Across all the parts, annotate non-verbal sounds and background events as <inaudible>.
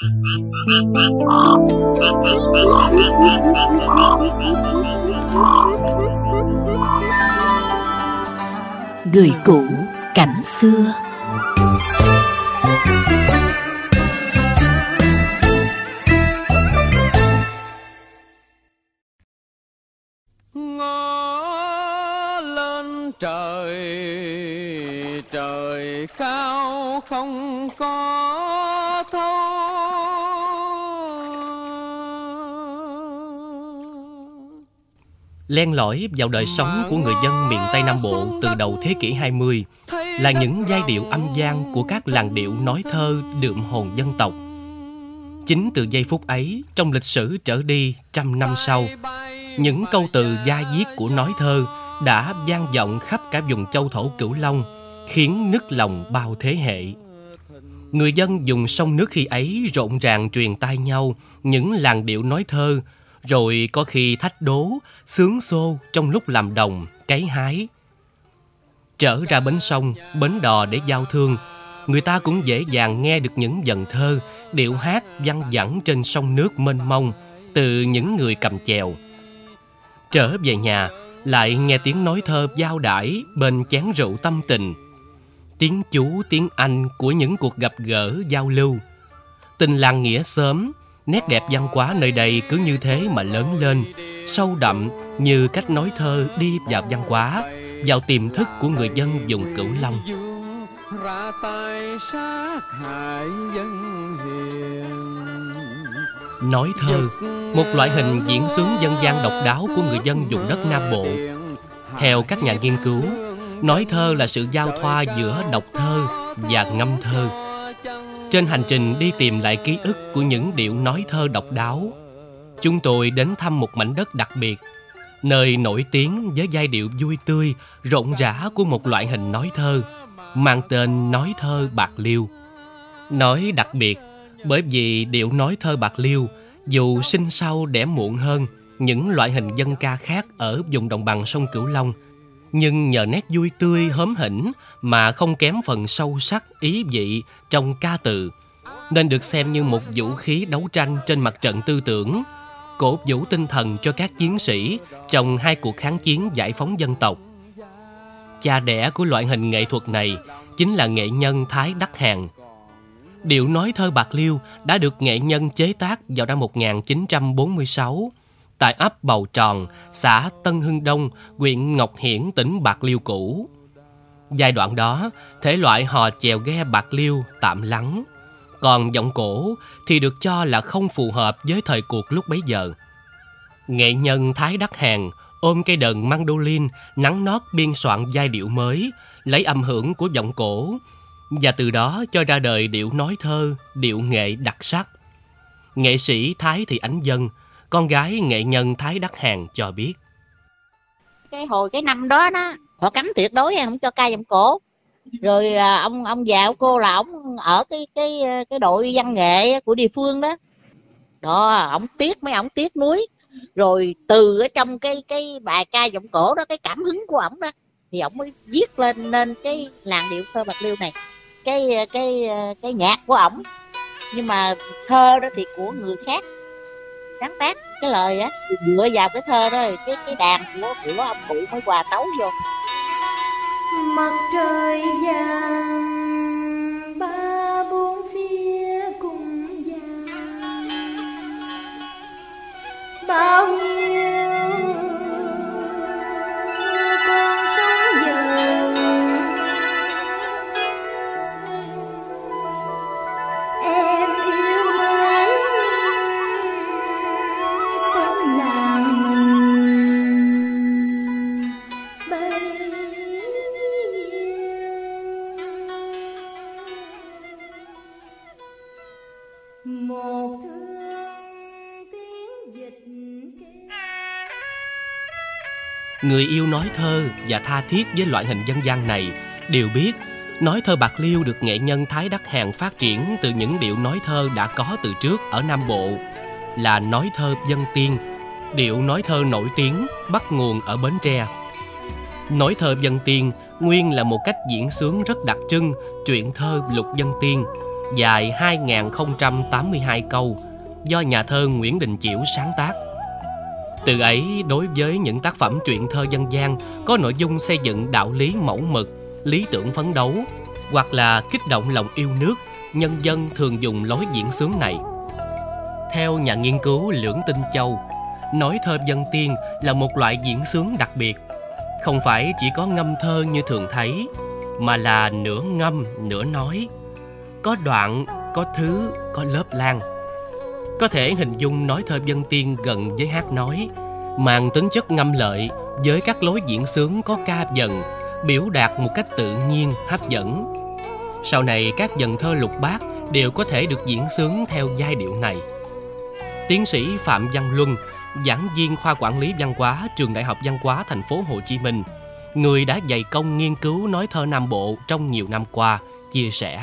Người cũ cảnh xưa. Ngó lên trời trời cao không có len lỏi vào đời sống của người dân miền Tây Nam Bộ từ đầu thế kỷ 20 là những giai điệu âm gian của các làn điệu nói thơ đượm hồn dân tộc. Chính từ giây phút ấy, trong lịch sử trở đi trăm năm sau, những câu từ gia diết của nói thơ đã vang vọng khắp cả vùng châu thổ Cửu Long, khiến nức lòng bao thế hệ. Người dân dùng sông nước khi ấy rộn ràng truyền tai nhau những làn điệu nói thơ, rồi có khi thách đố, sướng xô trong lúc làm đồng, cấy hái. Trở ra bến sông, bến đò để giao thương, người ta cũng dễ dàng nghe được những dần thơ, điệu hát văng vẳng trên sông nước mênh mông từ những người cầm chèo. Trở về nhà, lại nghe tiếng nói thơ giao đãi bên chén rượu tâm tình. Tiếng chú, tiếng Anh của những cuộc gặp gỡ, giao lưu. Tình làng nghĩa sớm, nét đẹp văn hóa nơi đây cứ như thế mà lớn lên, sâu đậm như cách nói thơ đi vào văn hóa, vào tiềm thức của người dân vùng Cửu Long. ra tay sát hại dân hiền Nói thơ, một loại hình diễn xướng dân gian độc đáo của người dân vùng đất Nam Bộ. Theo các nhà nghiên cứu, nói thơ là sự giao thoa giữa đọc thơ và ngâm thơ. Trên hành trình đi tìm lại ký ức của những điệu nói thơ độc đáo, chúng tôi đến thăm một mảnh đất đặc biệt, nơi nổi tiếng với giai điệu vui tươi, rộn rã của một loại hình nói thơ, mang tên nói thơ bạc liêu. Nói đặc biệt bởi vì điệu nói thơ bạc liêu dù sinh sau đẻ muộn hơn những loại hình dân ca khác ở vùng đồng bằng sông Cửu Long, nhưng nhờ nét vui tươi hớm hỉnh mà không kém phần sâu sắc ý vị trong ca từ, nên được xem như một vũ khí đấu tranh trên mặt trận tư tưởng, cổ vũ tinh thần cho các chiến sĩ trong hai cuộc kháng chiến giải phóng dân tộc. Cha đẻ của loại hình nghệ thuật này chính là nghệ nhân Thái Đắc Hàn. Điệu nói thơ Bạc Liêu đã được nghệ nhân chế tác vào năm 1946 tại ấp Bầu Tròn, xã Tân Hưng Đông, huyện Ngọc Hiển, tỉnh Bạc Liêu cũ. Giai đoạn đó, thể loại hò chèo ghe Bạc Liêu tạm lắng. Còn giọng cổ thì được cho là không phù hợp với thời cuộc lúc bấy giờ. Nghệ nhân Thái Đắc Hàng ôm cây đờn mandolin nắng nót biên soạn giai điệu mới, lấy âm hưởng của giọng cổ và từ đó cho ra đời điệu nói thơ, điệu nghệ đặc sắc. Nghệ sĩ Thái Thị Ánh Dân, con gái nghệ nhân Thái Đắc Hàng cho biết. cái hồi cái năm đó đó, họ cấm tuyệt đối, không cho ca dòng cổ. Rồi à, ông ông già của cô là ông ở cái cái cái đội văn nghệ của địa phương đó. Đó ông tiếc, mấy ông tiếc núi rồi từ ở trong cái cái bài ca giọng cổ đó, cái cảm hứng của ổng đó, thì ổng mới viết lên nên cái làn điệu thơ bạc liêu này. Cái cái cái nhạc của ổng. Nhưng mà thơ đó thì của người khác sáng tác cái lời á dựa vào cái thơ đó cái cái đàn của của ông cụ mới hòa tấu vô. Mặt trời vàng Người yêu nói thơ và tha thiết với loại hình dân gian này đều biết nói thơ Bạc Liêu được nghệ nhân Thái Đắc Hàng phát triển từ những điệu nói thơ đã có từ trước ở Nam Bộ là nói thơ dân tiên, điệu nói thơ nổi tiếng bắt nguồn ở Bến Tre. Nói thơ dân tiên nguyên là một cách diễn sướng rất đặc trưng truyện thơ lục dân tiên dài 2.082 câu do nhà thơ Nguyễn Đình Chiểu sáng tác. Từ ấy, đối với những tác phẩm truyện thơ dân gian có nội dung xây dựng đạo lý mẫu mực, lý tưởng phấn đấu, hoặc là kích động lòng yêu nước, nhân dân thường dùng lối diễn sướng này. Theo nhà nghiên cứu Lưỡng Tinh Châu, nói thơ dân tiên là một loại diễn sướng đặc biệt, không phải chỉ có ngâm thơ như thường thấy, mà là nửa ngâm, nửa nói. Có đoạn, có thứ, có lớp lan. Có thể hình dung nói thơ dân tiên gần với hát nói, mang tính chất ngâm lợi với các lối diễn sướng có ca dần, biểu đạt một cách tự nhiên, hấp dẫn. Sau này các dần thơ lục bát đều có thể được diễn sướng theo giai điệu này. Tiến sĩ Phạm Văn Luân, giảng viên khoa quản lý văn hóa trường Đại học Văn hóa thành phố Hồ Chí Minh, người đã dày công nghiên cứu nói thơ Nam Bộ trong nhiều năm qua, chia sẻ.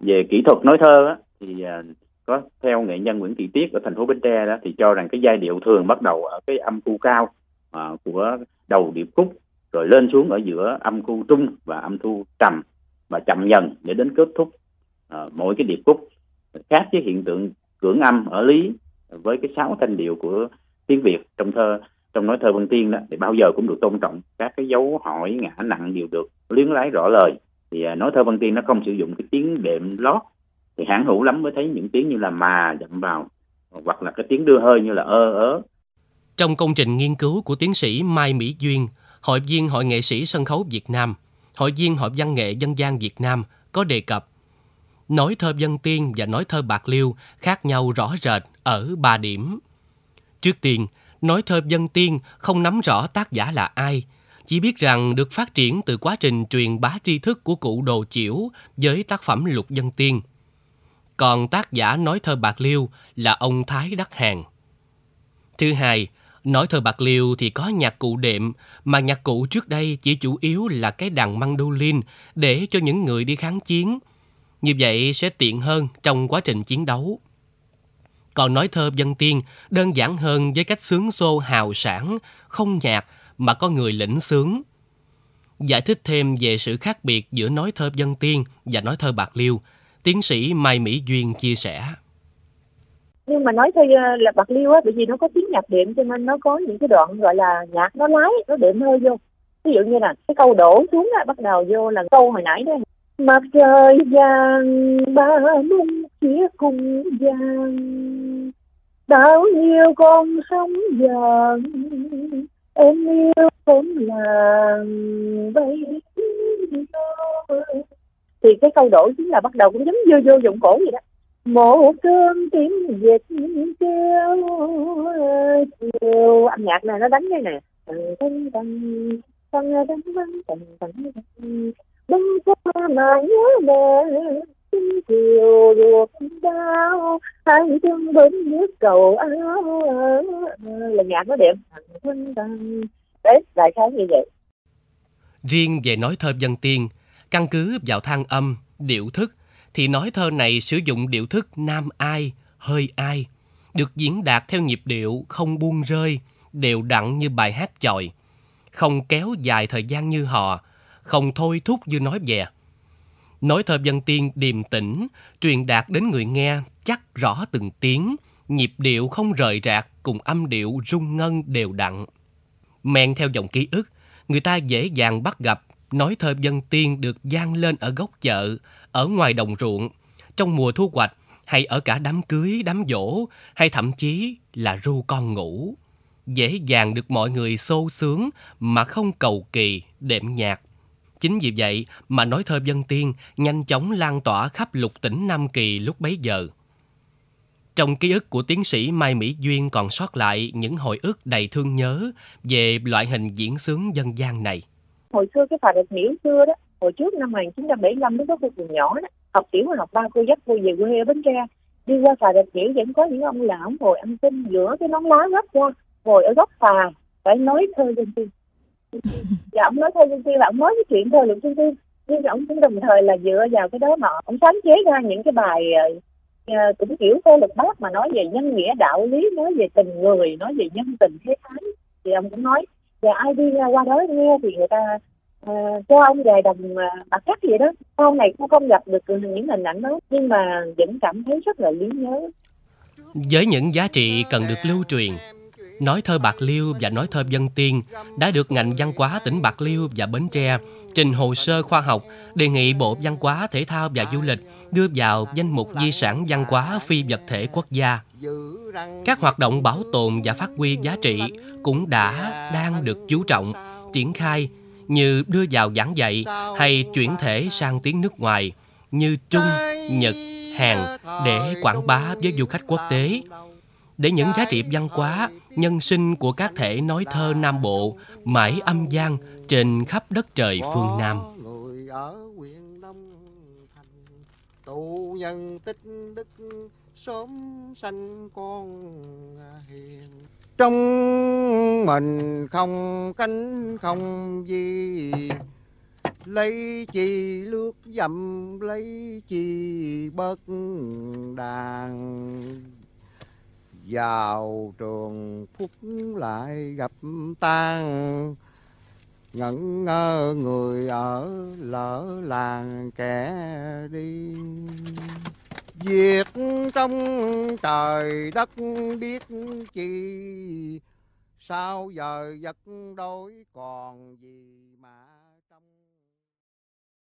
Về kỹ thuật nói thơ á, thì à, đó theo nghệ nhân Nguyễn Thị Tiết ở thành phố Bến Tre đó thì cho rằng cái giai điệu thường bắt đầu ở cái âm khu cao à, của đầu điệp khúc rồi lên xuống ở giữa âm khu trung và âm thu trầm và chậm dần để đến kết thúc à, mỗi cái điệp khúc. Khác với hiện tượng cưỡng âm ở lý với cái sáu thanh điệu của tiếng Việt trong thơ trong nói thơ Vân Tiên đó thì bao giờ cũng được tôn trọng các cái dấu hỏi ngã nặng đều được luyến lái rõ lời. Thì à, nói thơ Vân Tiên nó không sử dụng cái tiếng đệm lót thì hãng hữu lắm mới thấy những tiếng như là mà dậm vào hoặc là cái tiếng đưa hơi như là ơ ớ Trong công trình nghiên cứu của tiến sĩ Mai Mỹ Duyên, Hội viên Hội nghệ sĩ sân khấu Việt Nam, Hội viên Hội văn nghệ dân gian Việt Nam có đề cập nói thơ dân tiên và nói thơ bạc liêu khác nhau rõ rệt ở ba điểm. Trước tiên, nói thơ dân tiên không nắm rõ tác giả là ai, chỉ biết rằng được phát triển từ quá trình truyền bá tri thức của cụ Đồ Chiểu với tác phẩm Lục Dân Tiên. Còn tác giả nói thơ bạc liêu là ông Thái Đắc Hàng. Thứ hai, nói thơ bạc liêu thì có nhạc cụ đệm, mà nhạc cụ trước đây chỉ chủ yếu là cái đàn mandolin để cho những người đi kháng chiến. Như vậy sẽ tiện hơn trong quá trình chiến đấu. Còn nói thơ dân tiên đơn giản hơn với cách sướng xô hào sản, không nhạc mà có người lĩnh sướng. Giải thích thêm về sự khác biệt giữa nói thơ dân tiên và nói thơ bạc liêu, tiến sĩ Mai Mỹ Duyên chia sẻ. nhưng mà nói theo ờ, là bạc liêu á, bởi vì nó có tiếng nhạc đệm cho nên nó có những cái đoạn gọi là nhạc nó lái, nó đệm hơi vô. Ví dụ như là cái câu đổ xuống á, bắt đầu vô là câu hồi nãy đó. Mặt trời vàng, ba mông chia cùng vàng. Bao nhiêu con sóng vàng, em yêu con làng. Bay cái câu đổi chính là bắt đầu cũng giống vô vô dụng cổ vậy đó. Một cơn tiếng dịch những chiều âm nhạc này nó đánh đây nè bông hoa mà nhớ mẹ xin chiều ruột đau. Hai chân bên nước cầu áo là nhạc nó đẹp. Đấy, đại khái như vậy. Riêng về nói thơ dân tiên căn cứ vào thang âm, điệu thức, thì nói thơ này sử dụng điệu thức nam ai, hơi ai, được diễn đạt theo nhịp điệu không buông rơi, đều đặn như bài hát chòi, không kéo dài thời gian như họ, không thôi thúc như nói về. Nói thơ dân tiên điềm tĩnh, truyền đạt đến người nghe chắc rõ từng tiếng, nhịp điệu không rời rạc cùng âm điệu rung ngân đều đặn. Men theo dòng ký ức, người ta dễ dàng bắt gặp nói thơ dân tiên được gian lên ở góc chợ, ở ngoài đồng ruộng, trong mùa thu hoạch hay ở cả đám cưới, đám dỗ hay thậm chí là ru con ngủ. Dễ dàng được mọi người xô sướng mà không cầu kỳ, đệm nhạc. Chính vì vậy mà nói thơ dân tiên nhanh chóng lan tỏa khắp lục tỉnh Nam Kỳ lúc bấy giờ. Trong ký ức của tiến sĩ Mai Mỹ Duyên còn sót lại những hồi ức đầy thương nhớ về loại hình diễn sướng dân gian này hồi xưa cái phà đẹp miễu xưa đó hồi trước năm 1975 lúc đó cô còn nhỏ đó học tiểu học ba cô dắt cô về quê ở Bến Tre. Đi qua phà đẹp miễu vẫn có những ông lão ngồi ăn cơm giữa cái nón lá gấp ra ngồi ở góc phà phải nói thơ dân tiên. <laughs> Dạ ông nói thơ dân tiên là ông nói cái chuyện thơ lục dân tiên. Nhưng ông cũng đồng thời là dựa vào cái đó mà ông sáng chế ra những cái bài ờ, cũng kiểu thơ lục bát mà nói về nhân nghĩa đạo lý nói về tình người nói về nhân tình thế thái thì ông cũng nói và ai đi qua đó nghe thì người ta à, cho ông về đồng ờ, bạc cắt vậy đó sau này cũng không gặp được những hình ảnh đó nhưng mà vẫn cảm thấy rất là lý nhớ Với những giá trị cần được lưu truyền, nói thơ Bạc Liêu và nói thơ Dân Tiên đã được ngành văn hóa tỉnh Bạc Liêu và Bến Tre trình hồ sơ khoa học đề nghị Bộ Văn hóa, Thể thao và Du lịch đưa vào danh mục di sản văn hóa phi vật thể quốc gia. Các hoạt động bảo tồn và phát huy giá trị cũng đã đang được chú trọng, triển khai như đưa vào giảng dạy hay chuyển thể sang tiếng nước ngoài như Trung, Nhật, Hàn để quảng bá với du khách quốc tế. Để những giá trị văn hóa, nhân sinh của các thể nói thơ Nam Bộ mãi âm gian trên khắp đất trời phương Nam. Tụ nhân tích đức sớm sanh con à, hiền. Trong mình không cánh không gì, lấy chi lướt dầm lấy chi bớt đàn. Vào trường phúc lại gặp tan ngẩn ngơ người ở lỡ làng kẻ đi. Việc trong trời đất biết chi, sao giờ vật đối còn gì mà?